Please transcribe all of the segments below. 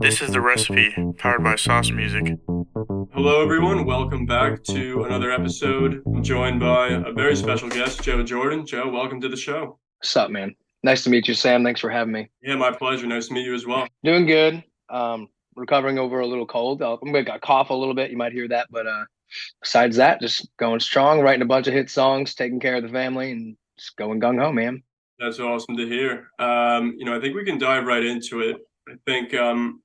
This is the recipe powered by Sauce Music. Hello, everyone. Welcome back to another episode. I'm joined by a very special guest, Joe Jordan. Joe, welcome to the show. What's up, man? Nice to meet you, Sam. Thanks for having me. Yeah, my pleasure. Nice to meet you as well. Doing good. Um, recovering over a little cold. I'm gonna cough a little bit. You might hear that, but uh, besides that, just going strong, writing a bunch of hit songs, taking care of the family, and just going gung ho, man. That's awesome to hear. Um, you know, I think we can dive right into it. I think um,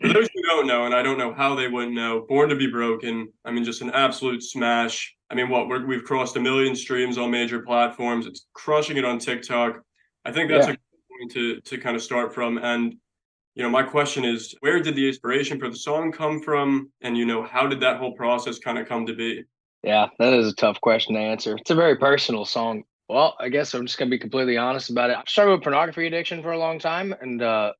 for those who don't know, and I don't know how they wouldn't know, Born to Be Broken. I mean, just an absolute smash. I mean, what we have crossed a million streams on major platforms. It's crushing it on TikTok. I think that's yeah. a good point to to kind of start from. And you know, my question is, where did the inspiration for the song come from? And you know, how did that whole process kind of come to be? Yeah, that is a tough question to answer. It's a very personal song. Well, I guess I'm just gonna be completely honest about it. I struggled with pornography addiction for a long time, and uh,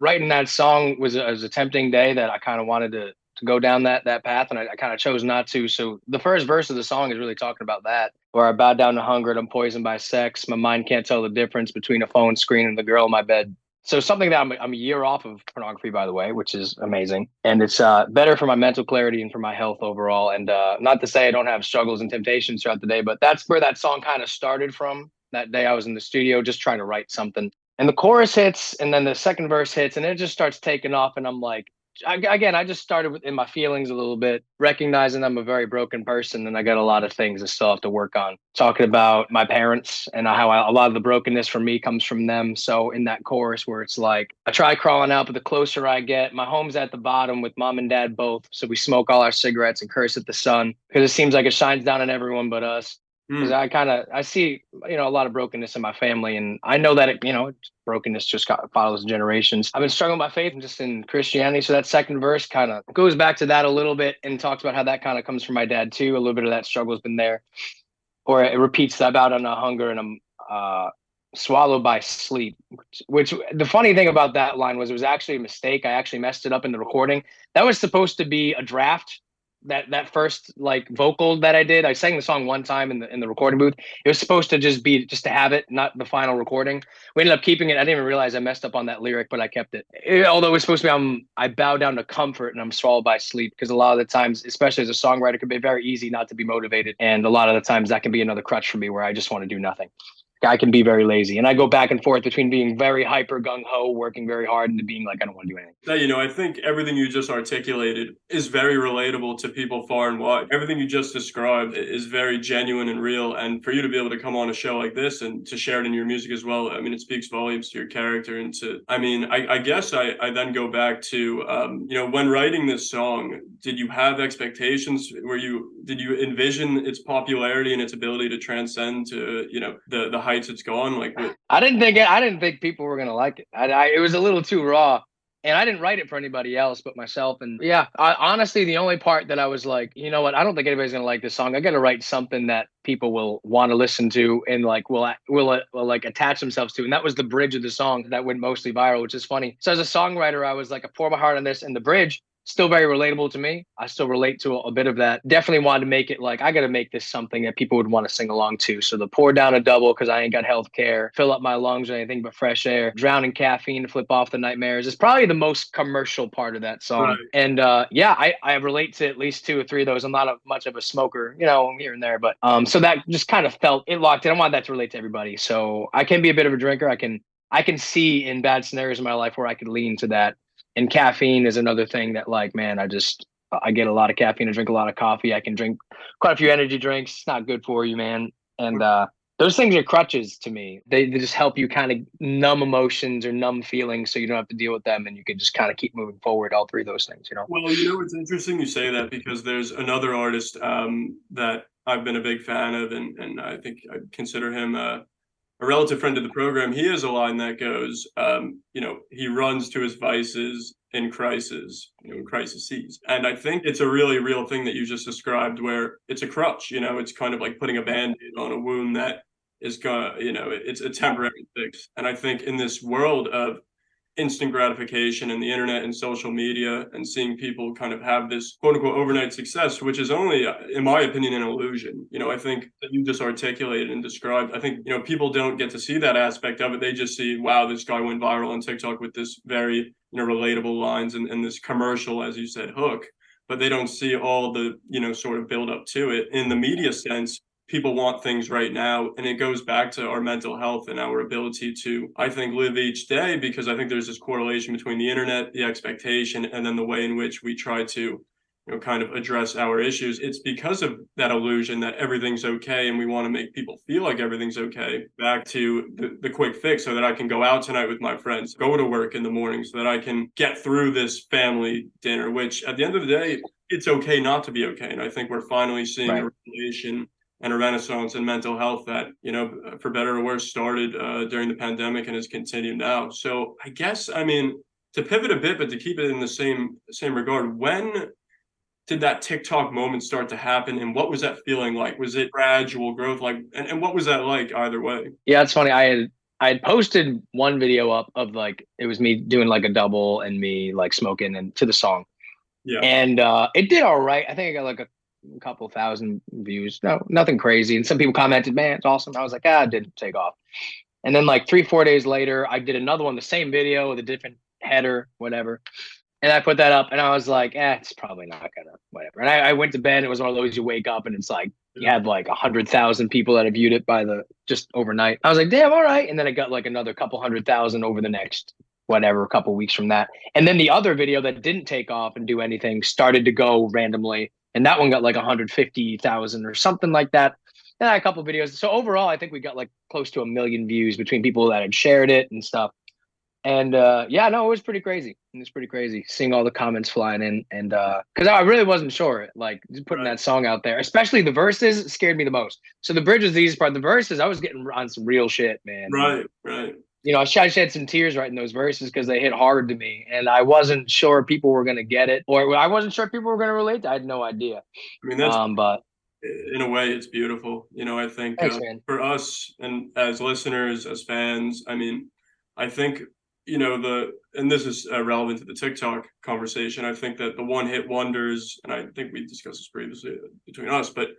writing that song was a, was a tempting day that I kind of wanted to to go down that that path, and I, I kind of chose not to. So the first verse of the song is really talking about that, where I bow down to hunger and I'm poisoned by sex. My mind can't tell the difference between a phone screen and the girl in my bed. So something that I'm, I'm a year off of pornography, by the way, which is amazing, and it's uh, better for my mental clarity and for my health overall. And uh, not to say I don't have struggles and temptations throughout the day, but that's where that song kind of started from. That day I was in the studio just trying to write something, and the chorus hits and then the second verse hits and it just starts taking off and i'm like I, again i just started with in my feelings a little bit recognizing i'm a very broken person and i got a lot of things I still have to work on. Talking about my parents and how I, a lot of the brokenness for me comes from them. So in that chorus where it's like i try crawling out but the closer i get my home's at the bottom with mom and dad both. So we smoke all our cigarettes and curse at the sun because it seems like it shines down on everyone but us because mm. I kind of I see you know a lot of brokenness in my family, and I know that it you know brokenness just got, follows generations. I've been struggling by faith and just in Christianity, so that second verse kind of goes back to that a little bit and talks about how that kind of comes from my dad too. A little bit of that struggle has been there, or it repeats that about on a hunger and I'm uh, swallowed by sleep. Which, which the funny thing about that line was it was actually a mistake. I actually messed it up in the recording. That was supposed to be a draft that that first like vocal that I did. I sang the song one time in the in the recording booth. It was supposed to just be just to have it, not the final recording. We ended up keeping it. I didn't even realize I messed up on that lyric, but I kept it. it although it was supposed to be I'm I bow down to comfort and I'm swallowed by sleep because a lot of the times, especially as a songwriter, it can be very easy not to be motivated, and a lot of the times that can be another crutch for me where I just want to do nothing. I can be very lazy. And I go back and forth between being very hyper gung ho, working very hard, and being like, I don't want to do anything. Now, you know, I think everything you just articulated is very relatable to people far and wide. Everything you just described is very genuine and real. And for you to be able to come on a show like this and to share it in your music as well, I mean, it speaks volumes to your character. And to, I mean, I, I guess I, I then go back to, um, you know, when writing this song, did you have expectations? Were you, did you envision its popularity and its ability to transcend to, you know, the, the heights it's gone? Like? I didn't think it, I didn't think people were gonna like it. I, I, it was a little too raw, and I didn't write it for anybody else but myself. And yeah, I, honestly, the only part that I was like, you know what, I don't think anybody's gonna like this song. I got to write something that people will want to listen to and like will will, will like attach themselves to. And that was the bridge of the song that went mostly viral, which is funny. So as a songwriter, I was like, I pour my heart on this, and the bridge still very relatable to me. I still relate to a, a bit of that. Definitely wanted to make it like I got to make this something that people would want to sing along to. So the pour down a double because I ain't got health care, fill up my lungs with anything but fresh air, drown in caffeine to flip off the nightmares is probably the most commercial part of that song. Right. And uh, yeah, I, I relate to at least two or three of those. I'm not a, much of a smoker, you know, here and there, but um, so that just kind of felt it locked in. I want that to relate to everybody. So I can be a bit of a drinker. I can I can see in bad scenarios in my life where I could lean to that and caffeine is another thing that like man i just i get a lot of caffeine. I drink a lot of coffee. I can drink quite a few energy drinks. It's not good for you man. And uh those things are crutches to me. They, they just help you kind of numb emotions or numb feelings so you don't have to deal with them and you can just kind of keep moving forward all three of those things you know? Well you know it's interesting you say that because there's another artist um that i've been a big fan of and and i think i consider him uh a relative friend of the program, he has a line that goes, um, you know, he runs to his vices in crisis, you know, in crises. And I think it's a really real thing that you just described where it's a crutch, you know, it's kind of like putting a band-aid on a wound that is to, you know, it's a temporary fix. And I think in this world of instant gratification and the internet and social media and seeing people kind of have this quote unquote overnight success, which is only, in my opinion, an illusion. You know, I think that you just articulated and described, I think, you know, people don't get to see that aspect of it. They just see, wow, this guy went viral on TikTok with this very, you know, relatable lines and, and this commercial, as you said, hook. But they don't see all the, you know, sort of build up to it. In the media sense, people want things right now and it goes back to our mental health and our ability to i think live each day because i think there's this correlation between the internet the expectation and then the way in which we try to you know kind of address our issues it's because of that illusion that everything's okay and we want to make people feel like everything's okay back to the, the quick fix so that i can go out tonight with my friends go to work in the morning so that i can get through this family dinner which at the end of the day it's okay not to be okay and i think we're finally seeing right. a revelation and a renaissance in mental health that you know for better or worse started uh, during the pandemic and has continued now so i guess i mean to pivot a bit but to keep it in the same same regard when did that tiktok moment start to happen and what was that feeling like was it gradual growth like and, and what was that like either way yeah it's funny i had I had posted one video up of like it was me doing like a double and me like smoking and to the song. Yeah. And uh it did all right. I think I got like a a couple thousand views. No, nothing crazy. And some people commented, "Man, it's awesome." I was like, "Ah, it didn't take off." And then like three, four days later, I did another one, the same video with a different header, whatever. And I put that up, and I was like, "Eh, it's probably not gonna, whatever." And I, I went to bed. It was one of those you wake up and it's like you had like a hundred thousand people that have viewed it by the just overnight. I was like, "Damn, all right." And then I got like another couple hundred thousand over the next whatever, a couple weeks from that. And then the other video that didn't take off and do anything started to go randomly and that one got like 150,000 or something like that. And a couple videos. So overall, I think we got like close to a million views between people that had shared it and stuff. And uh, yeah, no, it was pretty crazy. It was pretty crazy seeing all the comments flying in, and because uh, I really wasn't sure, like putting that song out there, especially the verses scared me the most. So the bridge was the easiest part. The verses, I was getting on some real shit, man. Right, right you know, I shed some tears writing those verses because they hit hard to me, and I wasn't sure people were going to get it, or I wasn't sure people were going to relate. To, I had no idea. I mean, that's um, but in a way, it's beautiful. You know, I think Thanks, uh, for us and as listeners, as fans, I mean, I think you know the and this is uh, relevant to the TikTok conversation. I think that the one hit wonders, and I think we discussed this previously between us, but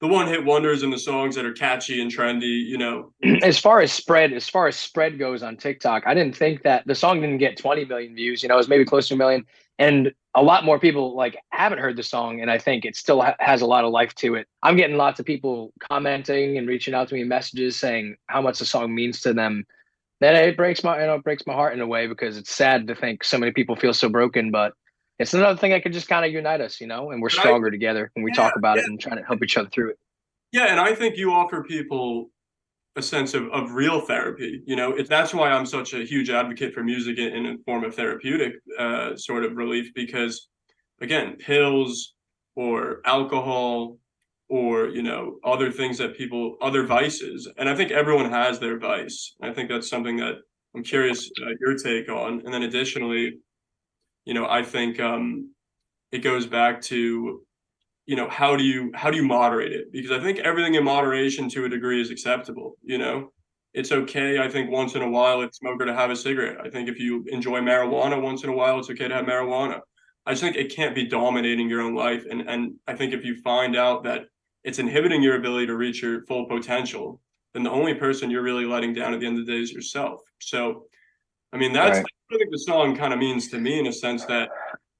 the one hit wonders and the songs that are catchy and trendy, you know. As far as spread, as far as spread goes on TikTok, I didn't think that the song didn't get 20 million views, you know, it was maybe close to a million. And a lot more people like haven't heard the song and I think it still ha- has a lot of life to it. I'm getting lots of people commenting and reaching out to me messages saying how much the song means to them. That it breaks my you know, it breaks my heart in a way because it's sad to think so many people feel so broken, but it's another thing that could just kind of unite us, you know, and we're stronger I, together when we yeah, talk about yeah. it and trying to help each other through it. Yeah, and I think you offer people a sense of, of real therapy. You know, it, that's why I'm such a huge advocate for music in, in a form of therapeutic uh, sort of relief because, again, pills or alcohol or you know other things that people other vices and i think everyone has their vice i think that's something that i'm curious uh, your take on and then additionally you know, I think um, it goes back to, you know, how do you how do you moderate it? Because I think everything in moderation to a degree is acceptable. You know, it's okay. I think once in a while, it's smoker to have a cigarette. I think if you enjoy marijuana once in a while, it's okay to have marijuana. I just think it can't be dominating your own life. And and I think if you find out that it's inhibiting your ability to reach your full potential, then the only person you're really letting down at the end of the day is yourself. So I mean, that's right. I think the song kind of means to me in a sense that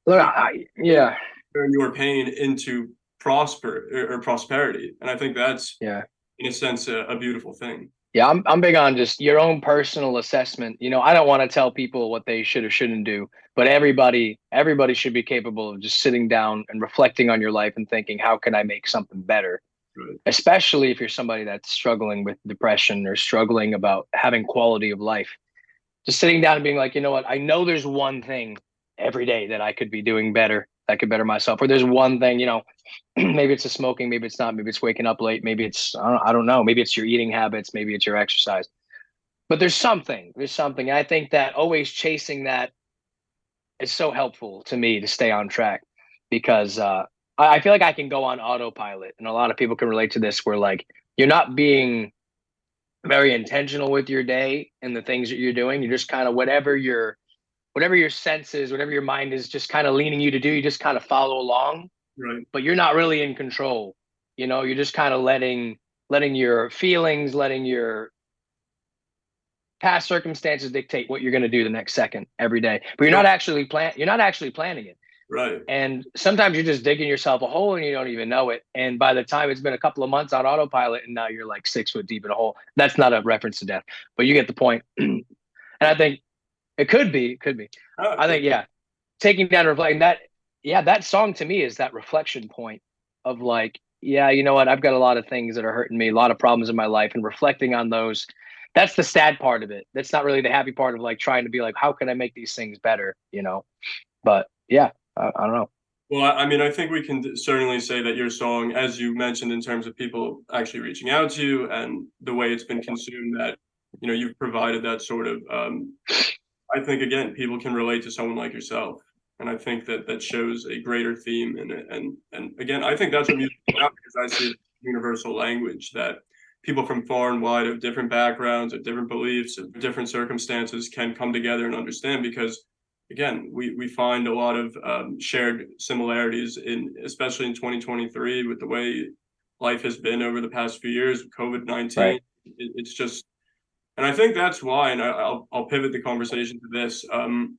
Look, I, yeah, turn your pain into prosper or, or, prosperity, and I think that's yeah, in a sense, a, a beautiful thing. Yeah, I'm I'm big on just your own personal assessment. You know, I don't want to tell people what they should or shouldn't do, but everybody everybody should be capable of just sitting down and reflecting on your life and thinking, how can I make something better? Right. Especially if you're somebody that's struggling with depression or struggling about having quality of life just sitting down and being like, you know what, I know there's one thing every day that I could be doing better, that could better myself. Or there's one thing, you know, maybe it's the smoking, maybe it's not, maybe it's waking up late, maybe it's I don't, I don't know, maybe it's your eating habits, maybe it's your exercise. But there's something, there's something. I think that always chasing that is so helpful to me to stay on track because uh, I, I feel like I can go on autopilot, and a lot of people can relate to this. Where like you're not being very intentional with your day and the things that you're doing. You're just kind of whatever your whatever your senses, whatever your mind is just kind of leaning you to do, you just kind of follow along. Right. But you're not really in control. You know, you're just kind of letting letting your feelings, letting your past circumstances dictate what you're going to do the next second every day. But you're not actually plan you're not actually planning it. Right. And sometimes you're just digging yourself a hole and you don't even know it. And by the time it's been a couple of months on autopilot and now you're like six foot deep in a hole. That's not a reference to death, but you get the point. and I think it could be, it could be. Uh, I think, yeah, taking down reflecting that, yeah, that song to me is that reflection point of like, yeah, you know what? I've got a lot of things that are hurting me, a lot of problems in my life, and reflecting on those. That's the sad part of it. That's not really the happy part of like trying to be like, how can I make these things better? You know, but yeah, I, I don't know. Well, I mean, I think we can certainly say that your song, as you mentioned, in terms of people actually reaching out to you and the way it's been consumed, that you know you've provided that sort of. Um, I think again, people can relate to someone like yourself, and I think that that shows a greater theme. And and and again, I think that's what music is about because I see it universal language that people from far and wide of different backgrounds, of different beliefs, of different circumstances can come together and understand because again, we we find a lot of um, shared similarities in, especially in 2023, with the way life has been over the past few years, with COVID 19. Right. It, it's just, and I think that's why, and I, I'll I'll pivot the conversation to this. Um,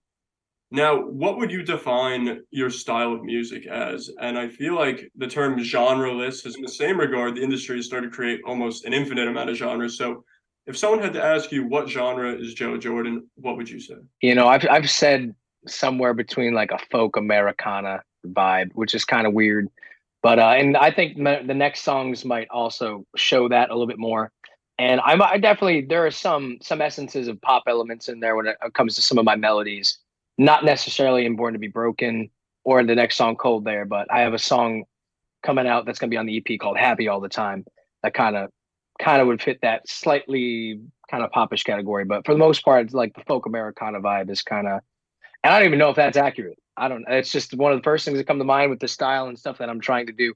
now, what would you define your style of music as? And I feel like the term genreless is in the same regard. The industry has started to create almost an infinite amount of genres. So, if someone had to ask you what genre is Joe Jordan, what would you say? You know, I've I've said somewhere between like a folk Americana vibe, which is kind of weird. But uh, and I think the next songs might also show that a little bit more. And I'm I definitely there are some some essences of pop elements in there when it comes to some of my melodies. Not necessarily in Born to Be Broken or the next song Cold There, but I have a song coming out that's gonna be on the EP called Happy All the Time that kind of kind of would fit that slightly kind of popish category. But for the most part, it's like the folk Americana vibe is kind of and I don't even know if that's accurate. I don't. It's just one of the first things that come to mind with the style and stuff that I'm trying to do.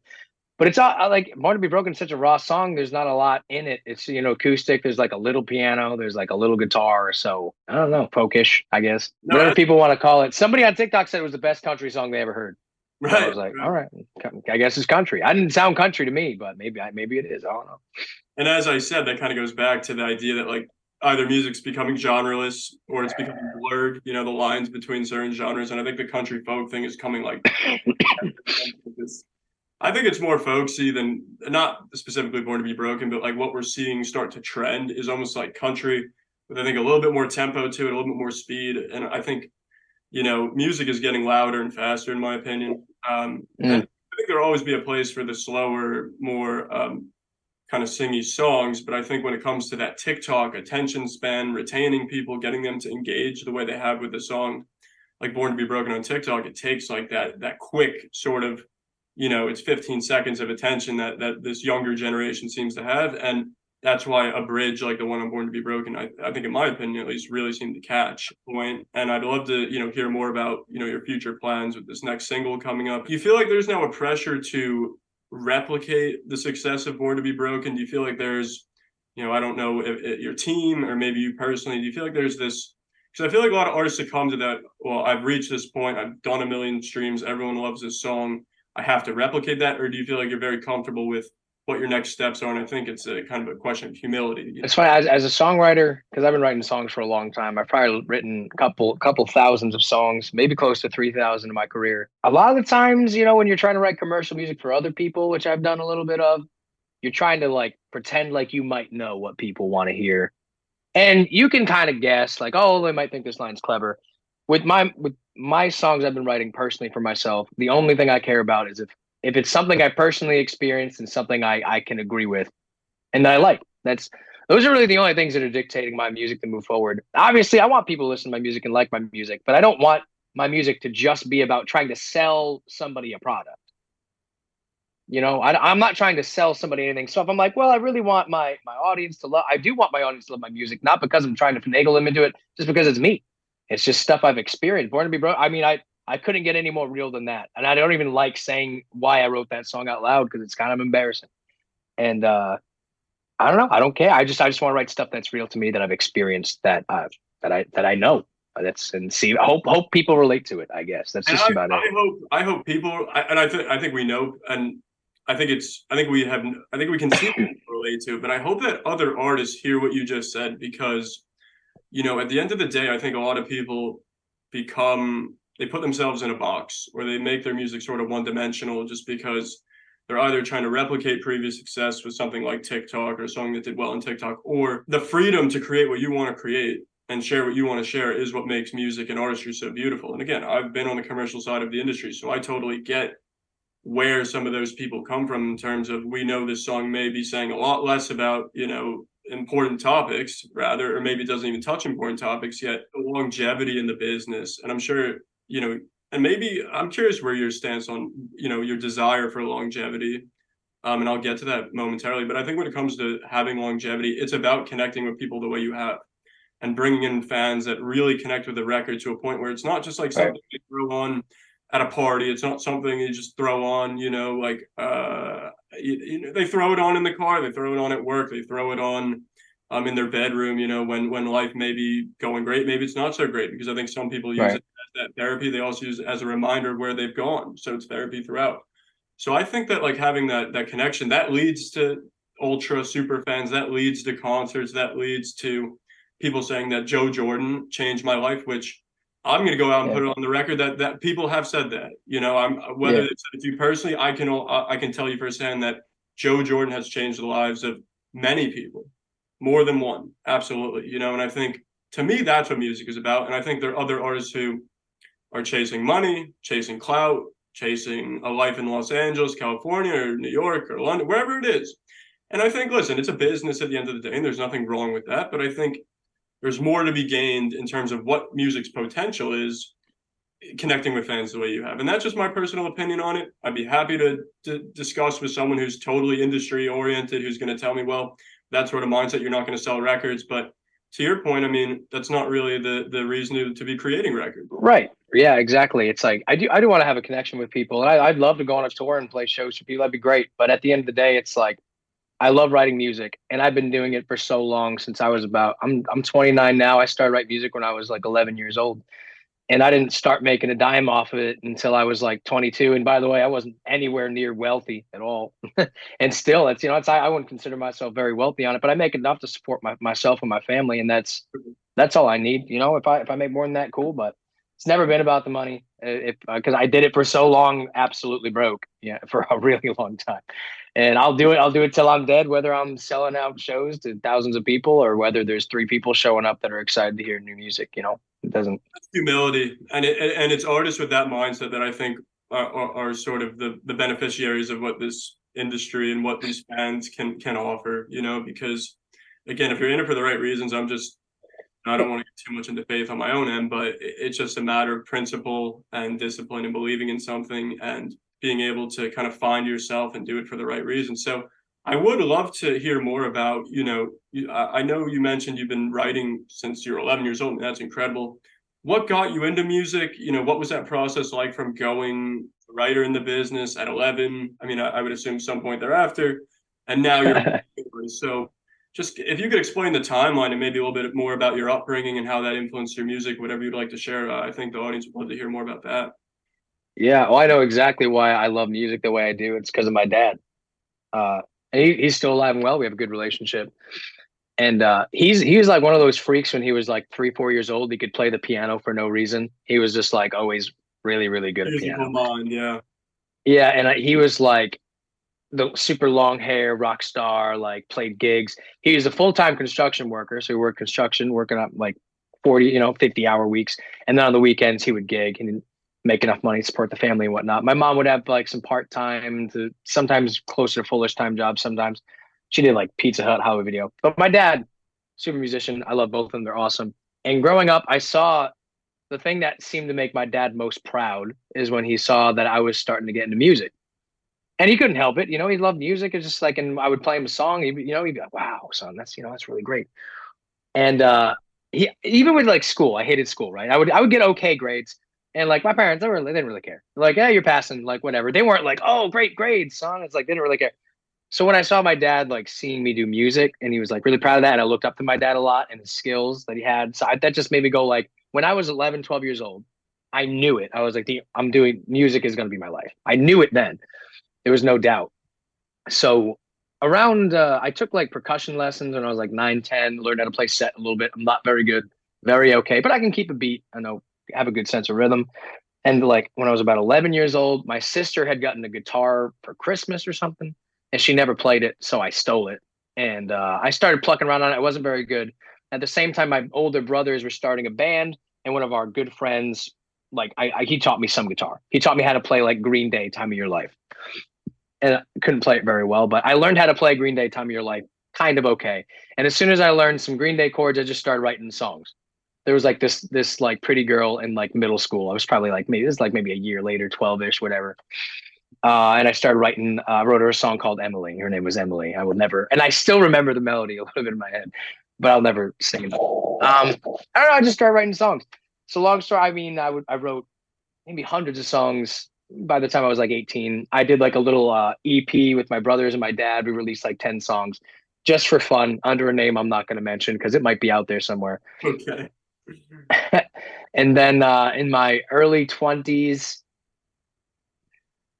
But it's all I like Born to Be Broken. is Such a raw song. There's not a lot in it. It's you know acoustic. There's like a little piano. There's like a little guitar. So I don't know, folkish. I guess No, whatever people want to call it. Somebody on TikTok said it was the best country song they ever heard. And I was like, right. all right, I guess it's country. I didn't sound country to me, but maybe I maybe it is. I don't know. And as I said, that kind of goes back to the idea that like either music's becoming genreless or it's becoming blurred, you know, the lines between certain genres. And I think the country folk thing is coming like I think it's more folksy than not specifically born to be broken, but like what we're seeing start to trend is almost like country with I think a little bit more tempo to it, a little bit more speed. And I think, you know, music is getting louder and faster in my opinion. Um Mm. and I think there'll always be a place for the slower, more um kind of singy songs, but I think when it comes to that TikTok attention span, retaining people, getting them to engage the way they have with the song, like Born to Be Broken on TikTok, it takes like that that quick sort of, you know, it's 15 seconds of attention that that this younger generation seems to have. And that's why a bridge like the one on Born to Be Broken, I, I think in my opinion at least, really seemed to catch point. And I'd love to, you know, hear more about, you know, your future plans with this next single coming up. Do you feel like there's now a pressure to replicate the success of Born to Be Broken? Do you feel like there's, you know, I don't know if, if your team or maybe you personally, do you feel like there's this? Because I feel like a lot of artists have come to that, well, I've reached this point, I've done a million streams, everyone loves this song, I have to replicate that, or do you feel like you're very comfortable with what your next steps are? And I think it's a kind of a question of humility. It's funny as, as a songwriter because I've been writing songs for a long time. I've probably written a couple couple thousands of songs, maybe close to three thousand in my career. A lot of the times, you know, when you're trying to write commercial music for other people, which I've done a little bit of, you're trying to like pretend like you might know what people want to hear, and you can kind of guess like, oh, they might think this line's clever. With my with my songs I've been writing personally for myself, the only thing I care about is if if it's something I personally experienced and something I I can agree with, and I like. That's those are really the only things that are dictating my music to move forward. Obviously, I want people to listen to my music and like my music, but I don't want my music to just be about trying to sell somebody a product. You know, I, am not trying to sell somebody anything. So if I'm like, well, I really want my my audience to love, I do want my audience to love my music, not because I'm trying to finagle them into it, just because it's me. It's just stuff I've experienced. Born to be broke. I mean, I I couldn't get any more real than that, and I don't even like saying why I wrote that song out loud because it's kind of embarrassing. And uh, I don't know. I don't care. I just I just want to write stuff that's real to me that I've experienced that uh, that I that I know. that's and see hope hope people relate to it. I guess that's just I, about I it. hope I hope people I, and I think I think we know and I think it's I think we have I think we can see relate to it, but I hope that other artists hear what you just said because you know at the end of the day I think a lot of people become they put themselves in a box or they make their music sort of one dimensional just because they're either trying to replicate previous success with something like TikTok or song that did well on TikTok or the freedom to create what you want to create and share what you want to share is what makes music and artistry so beautiful. And again, I've been on the commercial side of the industry, so I totally get where some of those people come from in terms of we know this song may be saying a lot less about, you know, important topics rather, or maybe it doesn't even touch important topics yet, longevity in the business. And I'm sure, you know, and maybe I'm curious where your stance on, you know, your desire for longevity. Um, and I'll get to that momentarily. But I think when it comes to having longevity, it's about connecting with people the way you have and bringing in fans that really connect with the record to a point where it's not just like something right. you throw on at a party. It's not something you just throw on, you know, like uh, you, you, know, they throw it on in the car, they throw it on at work, they throw it on um, in their bedroom, you know, when when life may be going great, maybe it's not so great because I think some people use right. it that therapy. They also use it as a reminder of where they've gone, so it's therapy throughout. So I think that like having that that connection that leads to ultra super fans, that leads to concerts, that leads to people saying that Joe Jordan changed my life, which I'm going to go out and yeah. put it on the record that that people have said that. You know, I'm uh, whether yeah. it's you personally, I can I can tell you firsthand that Joe Jordan has changed the lives of many people, more than one, absolutely. You know, and I think to me that's what music is about. And I think there are other artists who are chasing money, chasing clout, chasing a life in Los Angeles, California, or New York, or London, wherever it is. And I think, listen, it's a business at the end of the day, and there's nothing wrong with that. But I think there's more to be gained in terms of what music's potential is connecting with fans the way you have and that's just my personal opinion on it i'd be happy to, to discuss with someone who's totally industry oriented who's going to tell me well that sort of mindset you're not going to sell records but to your point i mean that's not really the the reason to, to be creating records right yeah exactly it's like i do i do want to have a connection with people and I, i'd love to go on a tour and play shows for people that'd be great but at the end of the day it's like I love writing music and I've been doing it for so long since I was about I'm I'm 29 now. I started writing music when I was like 11 years old. And I didn't start making a dime off of it until I was like 22. And by the way, I wasn't anywhere near wealthy at all. and still, it's you know, it's I, I wouldn't consider myself very wealthy on it, but I make enough to support my, myself and my family, and that's mm-hmm. that's all I need. You know, if I if I make more than that, cool. But it's never been about the money. Because uh, I did it for so long, absolutely broke. Yeah, for a really long time and I'll do it. I'll do it till I'm dead, whether I'm selling out shows to thousands of people or whether there's three people showing up that are excited to hear new music. You know, it doesn't. Humility, and it, and it's artists with that mindset that I think are, are, are, sort of the the beneficiaries of what this industry and what these fans can can offer. You know, because again, if you're in it for the right reasons, I'm just. I don't want to get too much into faith on my own end, but it's just a matter of principle and discipline and believing in something and being able to kind of find yourself and do it for the right reason. So I would love to hear more about, you know, I know you mentioned you've been writing since you're 11 years old. And that's incredible. What got you into music? You know, what was that process like from going writer in the business at 11? I mean, I, I would assume some point thereafter, and now you're so. Just if you could explain the timeline and maybe a little bit more about your upbringing and how that influenced your music, whatever you'd like to share, uh, I think the audience would love to hear more about that. Yeah, well, I know exactly why I love music the way I do. It's because of my dad. Uh, he, he's still alive and well. We have a good relationship, and uh, he's he was like one of those freaks when he was like three, four years old. He could play the piano for no reason. He was just like always really, really good Musical at piano. Mind, yeah, yeah, and uh, he was like the super long hair rock star. Like played gigs. He was a full time construction worker, so he worked construction, working up like forty, you know, fifty hour weeks, and then on the weekends he would gig and make enough money to support the family and whatnot. My mom would have like some part time to sometimes closer to fullest time jobs. Sometimes she did like Pizza Hut, Hollywood Video. But my dad, super musician. I love both of them. They're awesome. And growing up, I saw the thing that seemed to make my dad most proud is when he saw that I was starting to get into music. And he couldn't help it. You know, he loved music. It's just like, and I would play him a song. He, you know, he'd be like, wow, son, that's, you know, that's really great. And, uh, he, even with like school, I hated school, right? I would, I would get okay grades and like my parents, they, were, they didn't really care. Like, yeah, you're passing, like whatever. They weren't like, oh, great grades, son. It's like they didn't really care. So when I saw my dad like seeing me do music, and he was like really proud of that, and I looked up to my dad a lot and his skills that he had, so I, that just made me go like, when I was 11, 12 years old, I knew it. I was like, the, I'm doing music is going to be my life. I knew it then. There was no doubt. So around, uh, I took like percussion lessons when I was like nine, 10, learned how to play set a little bit. I'm not very good, very okay, but I can keep a beat. I know, have a good sense of rhythm. And like when I was about 11 years old, my sister had gotten a guitar for Christmas or something, and she never played it. So I stole it. And uh, I started plucking around on it. I wasn't very good. At the same time, my older brothers were starting a band, and one of our good friends, like I, I he taught me some guitar. He taught me how to play like Green Day, Time of Your Life, and I couldn't play it very well, but I learned how to play Green Day, Time of Your Life, kind of okay. And as soon as I learned some Green Day chords, I just started writing songs. There was like this this like pretty girl in like middle school. I was probably like maybe this is like maybe a year later, twelve ish, whatever. Uh, and I started writing. Uh, I wrote her a song called Emily. Her name was Emily. I will never, and I still remember the melody a little bit in my head but I'll never sing it. Um, I don't know. I just started writing songs. So long story. I mean, I would I wrote maybe hundreds of songs by the time I was like 18. I did like a little uh, EP with my brothers and my dad. We released like 10 songs just for fun under a name I'm not going to mention because it might be out there somewhere. Okay. and then uh, in my early 20s,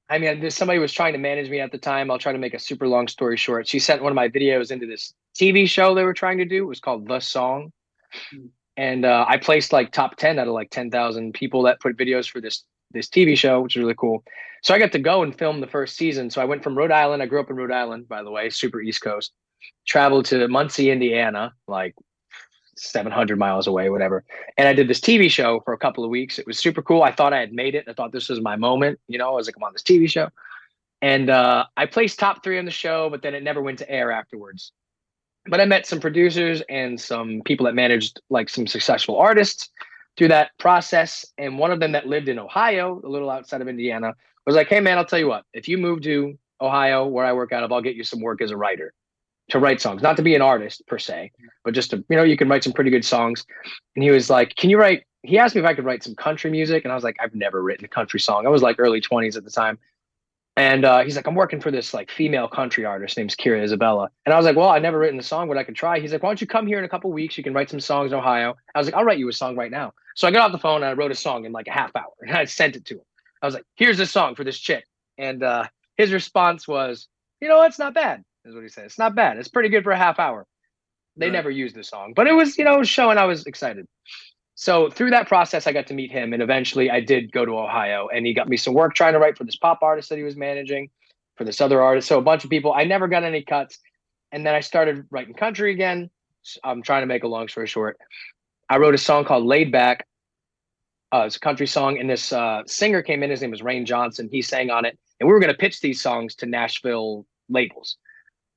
I mean, somebody was trying to manage me at the time. I'll try to make a super long story short. She sent one of my videos into this TV show they were trying to do. It was called The Song. Hmm. And uh, I placed like top 10 out of like 10,000 people that put videos for this this TV show, which is really cool. So I got to go and film the first season. So I went from Rhode Island. I grew up in Rhode Island, by the way, super East Coast. Traveled to Muncie, Indiana, like 700 miles away, whatever. And I did this TV show for a couple of weeks. It was super cool. I thought I had made it. I thought this was my moment. You know, I was like, I'm on this TV show. And uh, I placed top three on the show, but then it never went to air afterwards. But I met some producers and some people that managed like some successful artists through that process. And one of them that lived in Ohio, a little outside of Indiana, was like, Hey, man, I'll tell you what, if you move to Ohio, where I work out of, I'll get you some work as a writer to write songs, not to be an artist per se, but just to, you know, you can write some pretty good songs. And he was like, Can you write? He asked me if I could write some country music. And I was like, I've never written a country song. I was like early 20s at the time. And uh, he's like, I'm working for this like female country artist named Kira Isabella. And I was like, well, I've never written a song, but I could try. He's like, why don't you come here in a couple weeks? You can write some songs in Ohio. I was like, I'll write you a song right now. So I got off the phone and I wrote a song in like a half hour and I sent it to him. I was like, here's a song for this chick. And uh, his response was, you know, it's not bad, is what he said. It's not bad. It's pretty good for a half hour. They right. never used the song, but it was, you know, showing I was excited. So through that process, I got to meet him. And eventually I did go to Ohio and he got me some work trying to write for this pop artist that he was managing for this other artist. So a bunch of people. I never got any cuts, and then I started writing country again. I'm trying to make a long story short. I wrote a song called "Laid Back." Uh, it's a country song, and this uh, singer came in. His name was Rayne Johnson. He sang on it, and we were going to pitch these songs to Nashville labels.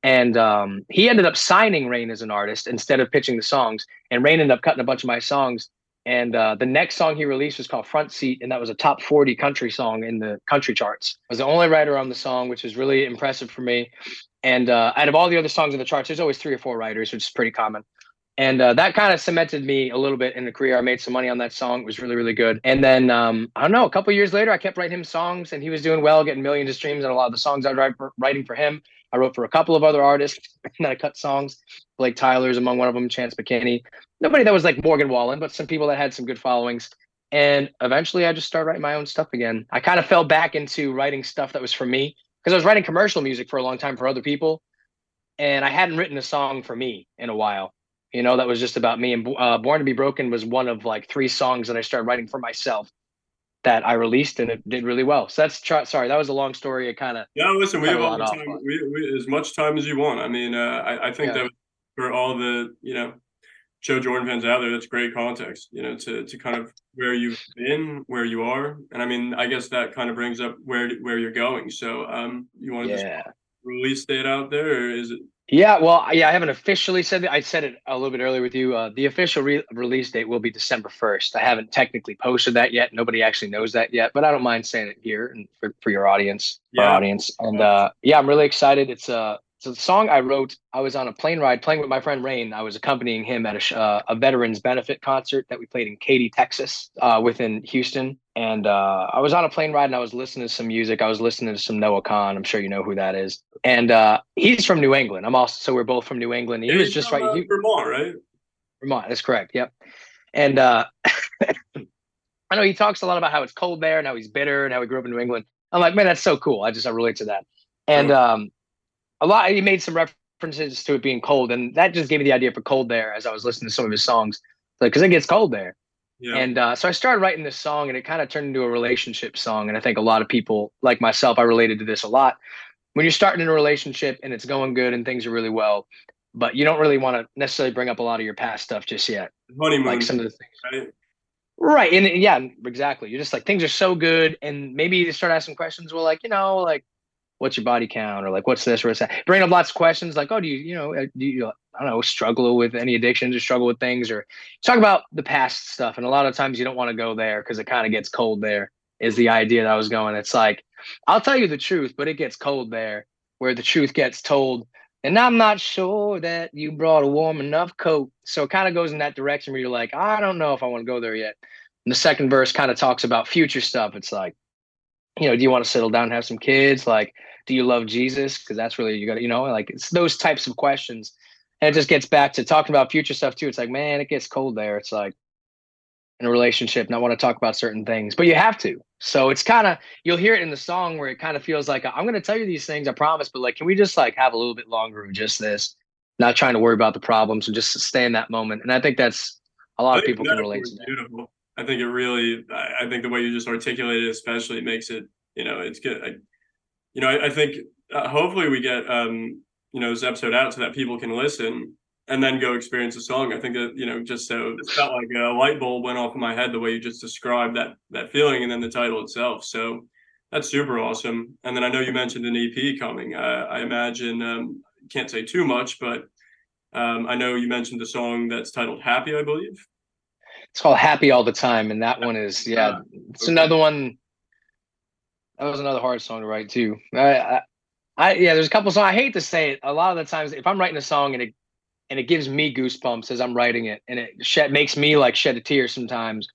And um, he ended up signing Rayne as an artist instead of pitching the songs. And Rayne ended up cutting a bunch of my songs and uh, the next song he released was called Front Seat, and that was a top 40 country song in the country charts. I was the only writer on the song, which was really impressive for me. And uh, out of all the other songs in the charts, there's always three or four writers, which is pretty common. And uh, that kind of cemented me a little bit in the career. I made some money on that song. It was really, really good. And then um, I don't know, a couple years later, I kept writing him songs, and he was doing well, getting millions of streams. And a lot of the songs I was writing for him, I wrote for a couple of other artists. and then I cut songs. Blake Tyler's among one of them, Chance McKinney. Nobody that was like Morgan Wallen, but some people that had some good followings. And eventually I just started writing my own stuff again. I kind of fell back into writing stuff that was for me because I was writing commercial music for a long time for other people. And I hadn't written a song for me in a while, you know, that was just about me. And uh, Born to Be Broken was one of like three songs that I started writing for myself that I released and it did really well. So that's sorry, that was a long story. It kind of yeah. Listen, we have all the time, we, we, as much time as you want. I mean, uh, I, I think yeah. that for all the you know Joe Jordan fans out there, that's great context, you know, to to kind of where you've been, where you are, and I mean, I guess that kind of brings up where where you're going. So, um, you want to yeah. just release date out there, or is it? Yeah, well, yeah, I haven't officially said that. I said it a little bit earlier with you. Uh, the official re- release date will be December first. I haven't technically posted that yet. Nobody actually knows that yet, but I don't mind saying it here and for, for your audience, yeah. our audience. And uh, yeah, I'm really excited. It's uh so the song I wrote, I was on a plane ride playing with my friend Rayne. I was accompanying him at a, uh, a veterans benefit concert that we played in Katy, Texas, uh, within Houston. And uh, I was on a plane ride and I was listening to some music. I was listening to some Noah Kahan. I'm sure you know who that is. And uh, he's from New England. I'm also so we're both from New England. He yeah, was just right. He, Vermont, right? Vermont. That's correct. Yep. And uh, I know he talks a lot about how it's cold there and how he's bitter and how he grew up in New England. I'm like, man, that's so cool. I just I relate to that. And um, a lot he made some references to it being cold, and that just gave me the idea for cold there as I was listening to some of his songs, like because it gets cold there. Yeah. And uh, so I started writing this song, and it kind of turned into a relationship song. And I think a lot of people, like myself, I related to this a lot. When you're starting in a relationship and it's going good and things are really well, but you don't really want to necessarily bring up a lot of your past stuff just yet. Honeymoon, like some of the things. Right? Right. And yeah, exactly. You're just like things are so good. And maybe you start asking questions. Well, like, you know, like what's your body count or like what's this or what's that? Bring up lots of questions like, oh, do you, you know, uh, do you I don't know, struggle with any addictions or struggle with things or talk about the past stuff. And a lot of times you don't want to go there because it kind of gets cold there, is the idea that I was going. It's like, I'll tell you the truth, but it gets cold there where the truth gets told. And I'm not sure that you brought a warm enough coat. So it kind of goes in that direction where you're like, I don't know if I want to go there yet. And the second verse kind of talks about future stuff. It's like, you know, do you want to settle down have some kids? Like, do you love Jesus? Because that's really you got to, you know, like it's those types of questions. And it just gets back to talking about future stuff too. It's like, man, it gets cold there. It's like in a relationship, and i want to talk about certain things, but you have to. So it's kind of you'll hear it in the song where it kind of feels like I'm going to tell you these things, I promise, but like, can we just like have a little bit longer of just this, not trying to worry about the problems and just stay in that moment? And I think that's a lot of people can relate to that. Beautiful. I think it really, I think the way you just articulated, especially makes it, you know, it's good. You know, I, I think uh, hopefully we get, um, you know, this episode out so that people can listen and then go experience a song. I think that, you know, just so it felt like a light bulb went off in my head the way you just described that, that feeling and then the title itself. So that's super awesome. And then I know you mentioned an EP coming. Uh, I imagine, um, can't say too much, but um, I know you mentioned the song that's titled Happy, I believe it's called Happy All the Time, and that one is yeah, it's okay. another one. That was another hard song to write too. I, I, I, yeah, there's a couple songs. I hate to say it. A lot of the times, if I'm writing a song and it and it gives me goosebumps as I'm writing it, and it shed, makes me like shed a tear sometimes.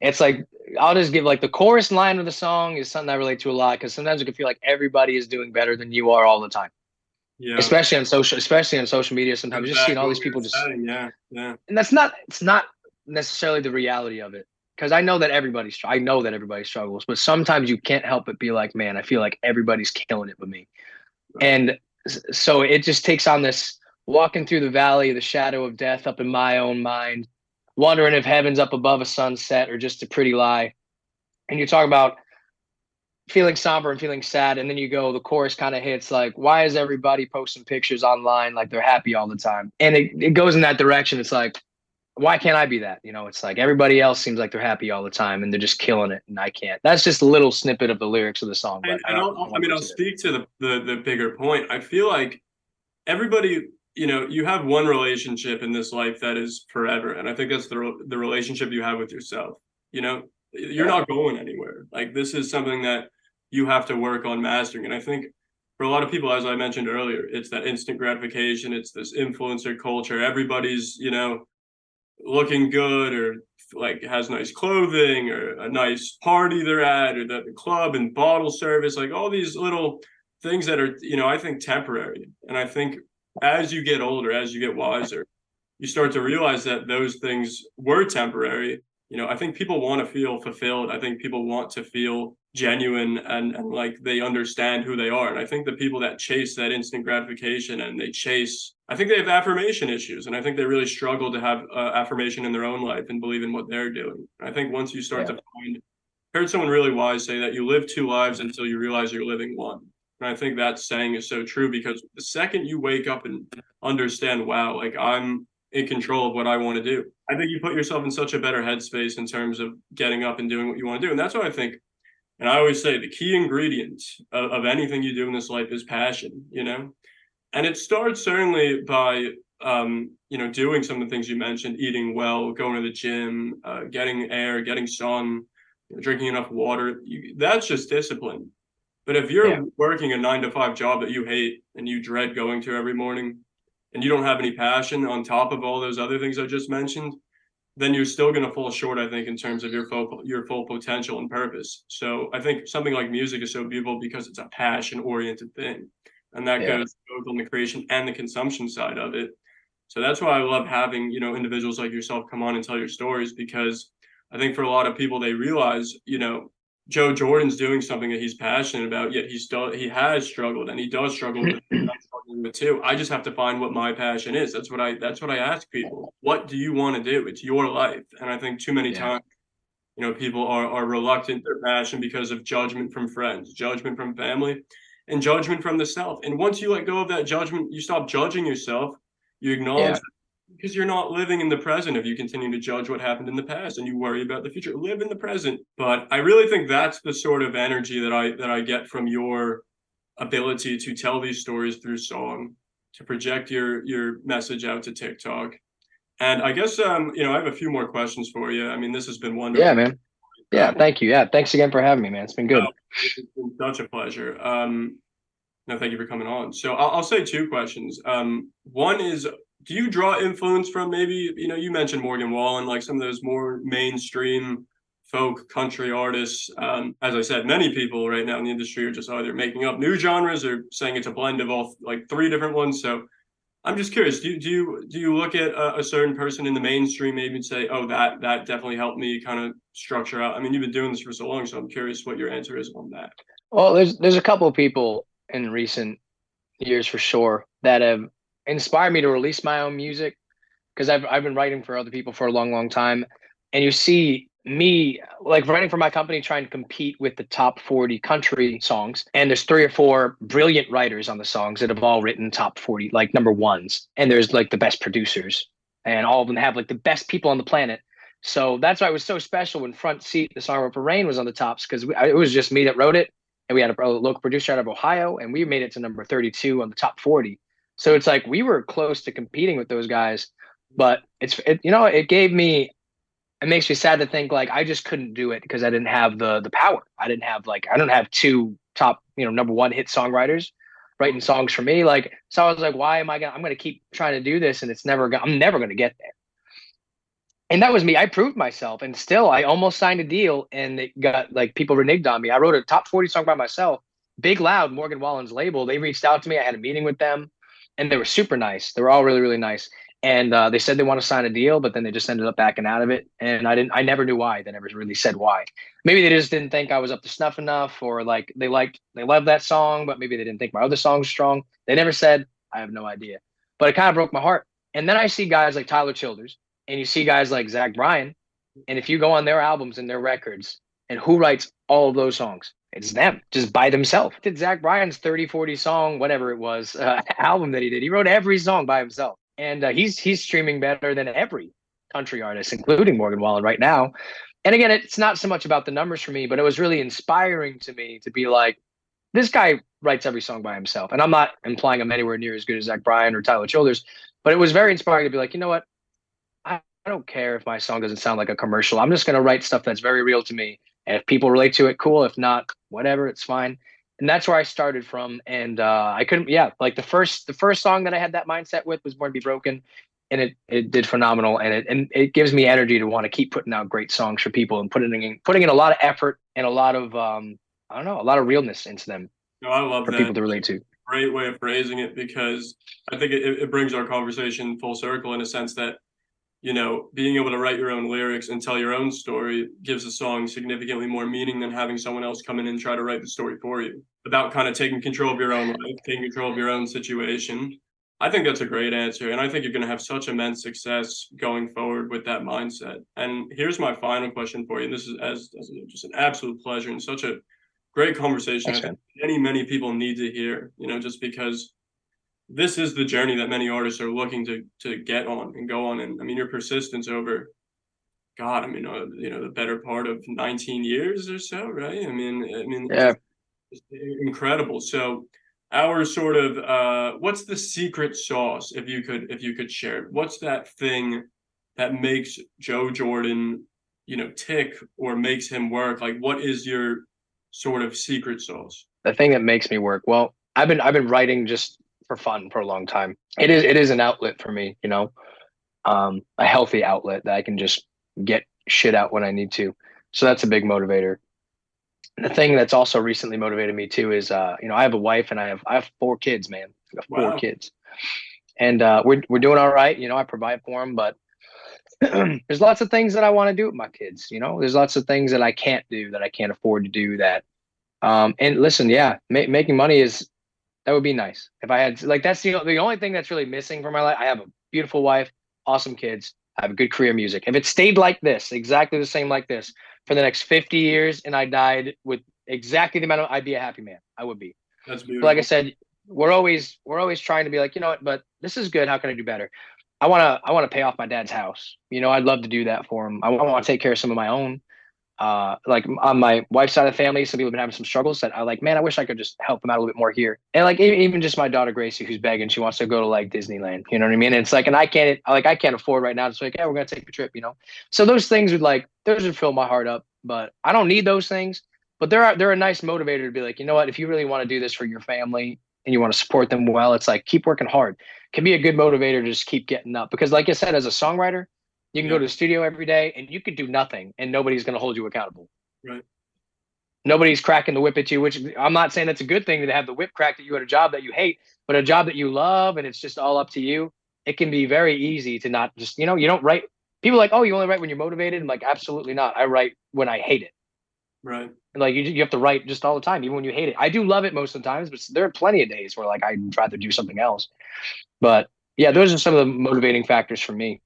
It's like I'll just give like the chorus line of the song is something I relate to a lot because sometimes it can feel like everybody is doing better than you are all the time. Yeah. Especially on social, especially on social media, sometimes exactly. just seeing all these people just yeah, yeah. And that's not it's not necessarily the reality of it because I know that everybody's I know that everybody struggles, but sometimes you can't help but be like, man, I feel like everybody's killing it with me. Right. And so it just takes on this walking through the valley of the shadow of death up in my own mind, wondering if heaven's up above a sunset or just a pretty lie. And you talk about feeling somber and feeling sad, and then you go, the chorus kind of hits like, why is everybody posting pictures online like they're happy all the time? And it, it goes in that direction. It's like, why can't I be that? You know, it's like everybody else seems like they're happy all the time and they're just killing it, and I can't. That's just a little snippet of the lyrics of the song. But and, I, I mean, I'll speak to the, the the bigger point. I feel like everybody, you know, you have one relationship in this life that is forever, and I think that's the the relationship you have with yourself. You know, you're yeah. not going anywhere. Like this is something that you have to work on mastering, and I think for a lot of people, as I mentioned earlier, it's that instant gratification. It's this influencer culture. Everybody's, you know looking good or like has nice clothing or a nice party they're at or the, the club and bottle service like all these little things that are you know i think temporary. And i think as you get older as you get wiser you start to realize that those things were temporary. You know i think people want to feel fulfilled. I think people want to feel genuine and, and like they understand who they are. And I think the people that chase that instant gratification and they chase, I think they have affirmation issues. And I think they really struggle to have uh, affirmation in their own life and believe in what they're doing. I think once you start yeah. to find, I heard someone really wise say that you live two lives until you realize you're living one. And I think that saying is so true because the second you wake up and understand, wow, like I'm in control of what I want to do, I think you put yourself in such a better headspace in terms of getting up and doing what you want to do. And that's why I think and I always say the key ingredient of, of anything you do in this life is passion, you know? And it starts certainly by, um, you know, doing some of the things you mentioned, eating well, going to the gym, uh, getting air, getting sun, drinking enough water. You, that's just discipline. But if you're yeah. working a nine to five job that you hate and you dread going to every morning, and you don't have any passion on top of all those other things I just mentioned, then you're still going to fall short i think in terms of your full your full potential and purpose so i think something like music is so beautiful because it's a passion oriented thing and that yeah. goes both on the creation and the consumption side of it so that's why i love having you know individuals like yourself come on and tell your stories because I think for a lot of people, they realize, you know, Joe Jordan's doing something that he's passionate about, yet he's still he has struggled and he does struggle with, with too. I just have to find what my passion is. That's what I that's what I ask people. What do you want to do? It's your life. And I think too many yeah. times, you know, people are are reluctant their passion because of judgment from friends, judgment from family, and judgment from the self. And once you let go of that judgment, you stop judging yourself. You acknowledge yeah because you're not living in the present if you continue to judge what happened in the past and you worry about the future. Live in the present. But i really think that's the sort of energy that i that i get from your ability to tell these stories through song to project your your message out to tiktok. And i guess um you know i have a few more questions for you. I mean this has been wonderful. Yeah man. Yeah um, thank you. Yeah thanks again for having me man. It's been good. It's been such a pleasure. Um no thank you for coming on. So I'll, I'll say two questions. Um one is do you draw influence from maybe you know you mentioned Morgan Wallen, like some of those more mainstream folk country artists? Um, as I said, many people right now in the industry are just either making up new genres or saying it's a blend of all like three different ones. So I'm just curious. Do you do you do you look at a, a certain person in the mainstream maybe and say, oh, that that definitely helped me kind of structure out? I mean, you've been doing this for so long, so I'm curious what your answer is on that. Well, there's there's a couple of people in recent years for sure that have inspired me to release my own music because I've I've been writing for other people for a long, long time. And you see me like writing for my company trying to compete with the top 40 country songs. And there's three or four brilliant writers on the songs that have all written top 40 like number ones. And there's like the best producers. And all of them have like the best people on the planet. So that's why it was so special when front seat the song for Rayne was on the tops because it was just me that wrote it. And we had a, a local producer out of ohio and we made it to number 32 on the top 40 so it's like we were close to competing with those guys, but it's it, you know it gave me it makes me sad to think like I just couldn't do it because I didn't have the the power. I didn't have like I don't have two top you know number one hit songwriters writing songs for me. Like so I was like, why am I gonna I'm gonna keep trying to do this and it's never gonna I'm never gonna get there. And that was me. I proved myself, and still, I almost signed a deal, and it got like people reneged on me. I wrote a top forty song by myself. Big Loud, Morgan Wallen's label. They reached out to me. I had a meeting with them and they were super nice. They were all really, really nice. And uh, they said they want to sign a deal, but then they just ended up backing out of it. And I didn't, I never knew why. They never really said why. Maybe they just didn't think I was up to snuff enough, or like they liked, they loved that song, but maybe they didn't think my other songs strong. They never said. I have no idea. But it kind of broke my heart. And then I see guys like Tyler Childers, and you see guys like Zach Bryan, and if you go on their albums and their records, and who writes all of those songs? It's them just by themselves. Did Zach Bryan's 30, 40 song, whatever it was, uh, album that he did. He wrote every song by himself. And uh, he's he's streaming better than every country artist, including Morgan Wallen right now. And again, it's not so much about the numbers for me, but it was really inspiring to me to be like, this guy writes every song by himself. And I'm not implying I'm anywhere near as good as Zach Bryan or Tyler Childers, but it was very inspiring to be like, you know what? I, I don't care if my song doesn't sound like a commercial. I'm just going to write stuff that's very real to me and if people relate to it, cool. If not, whatever, it's fine. And that's where I started from. And uh, I couldn't, yeah, like the first the first song that I had that mindset with was Born to Be Broken, and it it did phenomenal. And it and it gives me energy to want to keep putting out great songs for people and putting in putting in a lot of effort and a lot of um I don't know a lot of realness into them. No, I love for that. people to relate to. Great way of phrasing it because I think it, it brings our conversation full circle in a sense that you know, being able to write your own lyrics and tell your own story gives a song significantly more meaning than having someone else come in and try to write the story for you. About kind of taking control of your own life, taking control of your own situation. I think that's a great answer. And I think you're going to have such immense success going forward with that mindset. And here's my final question for you. This is as, as just an absolute pleasure and such a great conversation. Thanks, many, many people need to hear, you know, just because this is the journey that many artists are looking to to get on and go on. And I mean, your persistence over, God, I mean, uh, you know, the better part of 19 years or so, right? I mean, I mean, yeah, incredible. So, our sort of, uh, what's the secret sauce, if you could, if you could share it? What's that thing that makes Joe Jordan, you know, tick or makes him work? Like, what is your sort of secret sauce? The thing that makes me work. Well, I've been I've been writing just for fun for a long time. It is it is an outlet for me, you know, um, a healthy outlet that I can just get shit out when I need to. So that's a big motivator. the thing that's also recently motivated me too is, uh, you know, I have a wife and I have I have four kids, man. Four wow. kids, and uh, we're we're doing all right. You know, I provide for them, but there's lots of things that I want to do with my kids. You know, there's lots of things that I can't do that I can't afford to do. That, um, and listen, yeah, ma- making money is that would be nice if I had like that's the the only thing that's really missing from my life. I have a beautiful wife, awesome kids. I have a good career music. If it stayed like this, exactly the same like this for the next 50 years, and I died with exactly the amount of, I'd be a happy man. I would be. That's But beautiful. like I said, we're always we're always trying to be like, you know what, but this is good. How can I do better? I wanna I wanna pay off my dad's house. You know, I'd love to do that for him. I want to take care of some of my own. Uh, like on my wife's side of the family, some people have been having some struggles that I like, man, I wish I could just help them out a little bit more here. And like even just my daughter Gracie, who's begging, she wants to go to like Disneyland. You know what I mean? And it's like, and I can't like I can't afford right now. It's like, yeah, we're gonna take a trip, you know. So those things would like those would fill my heart up. But I don't need those things. But they're they're a nice motivator to be like, you know what, if you really want to do this for your family and you want to support them well, it's like keep working hard. Can be a good motivator to just keep getting up. Because like I said, as a songwriter, you can go to the studio every day and you could do nothing and nobody's gonna hold you accountable. Right. Nobody's cracking the whip at you, which I'm not saying that's a good thing to have the whip cracked at you at a job that you hate, but a job that you love and it's just all up to you. It can be very easy to not just, you know, you don't write people are like, oh, you only write when you're motivated. I'm like, absolutely not. I write when I hate it. right. And like you, you have to write just all the time, even when you hate it. I do love it most of the times, but there are plenty of days where like I'd rather do something else. But yeah, those are some of the motivating factors for me.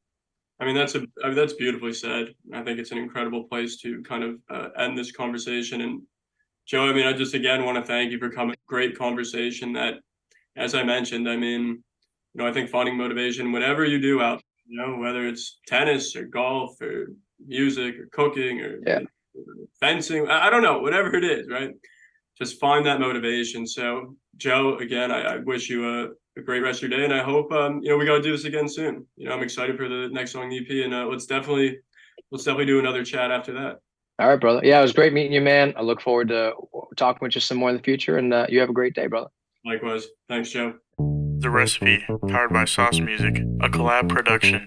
I mean, that's a I mean, that's beautifully said. I think it's an incredible place to kind of uh, end this conversation. And Joe, I mean, I just again want to thank you for coming. Great conversation. That, as I mentioned, I mean, you know, I think finding motivation, whatever you do out, you know, whether it's tennis or golf or music or cooking or Yeah. fencing, I, I don't know, whatever it is, right? Just find that motivation. So, Joe, again, I, I wish you a, a great rest of your day, and I hope um, you know we got to do this again soon. You know, I'm excited for the next song EP, and uh, let's definitely let's definitely do another chat after that. All right, brother. Yeah, it was great meeting you, man. I look forward to talking with you some more in the future. And uh, you have a great day, brother. Likewise, thanks, Joe. The Recipe, powered by Sauce Music, a collab production.